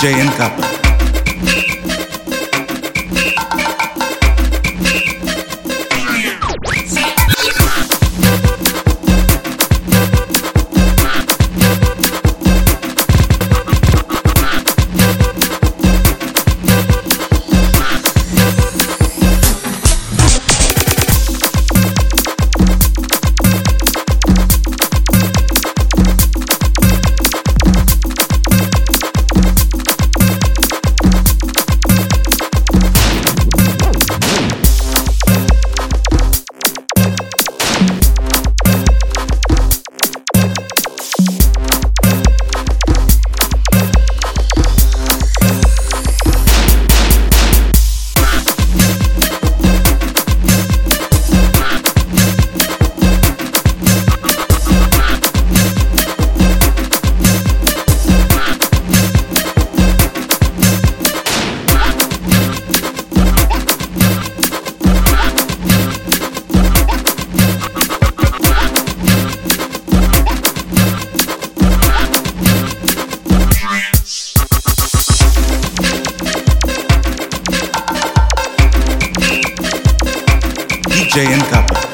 DJ NK. DJ and Kappa.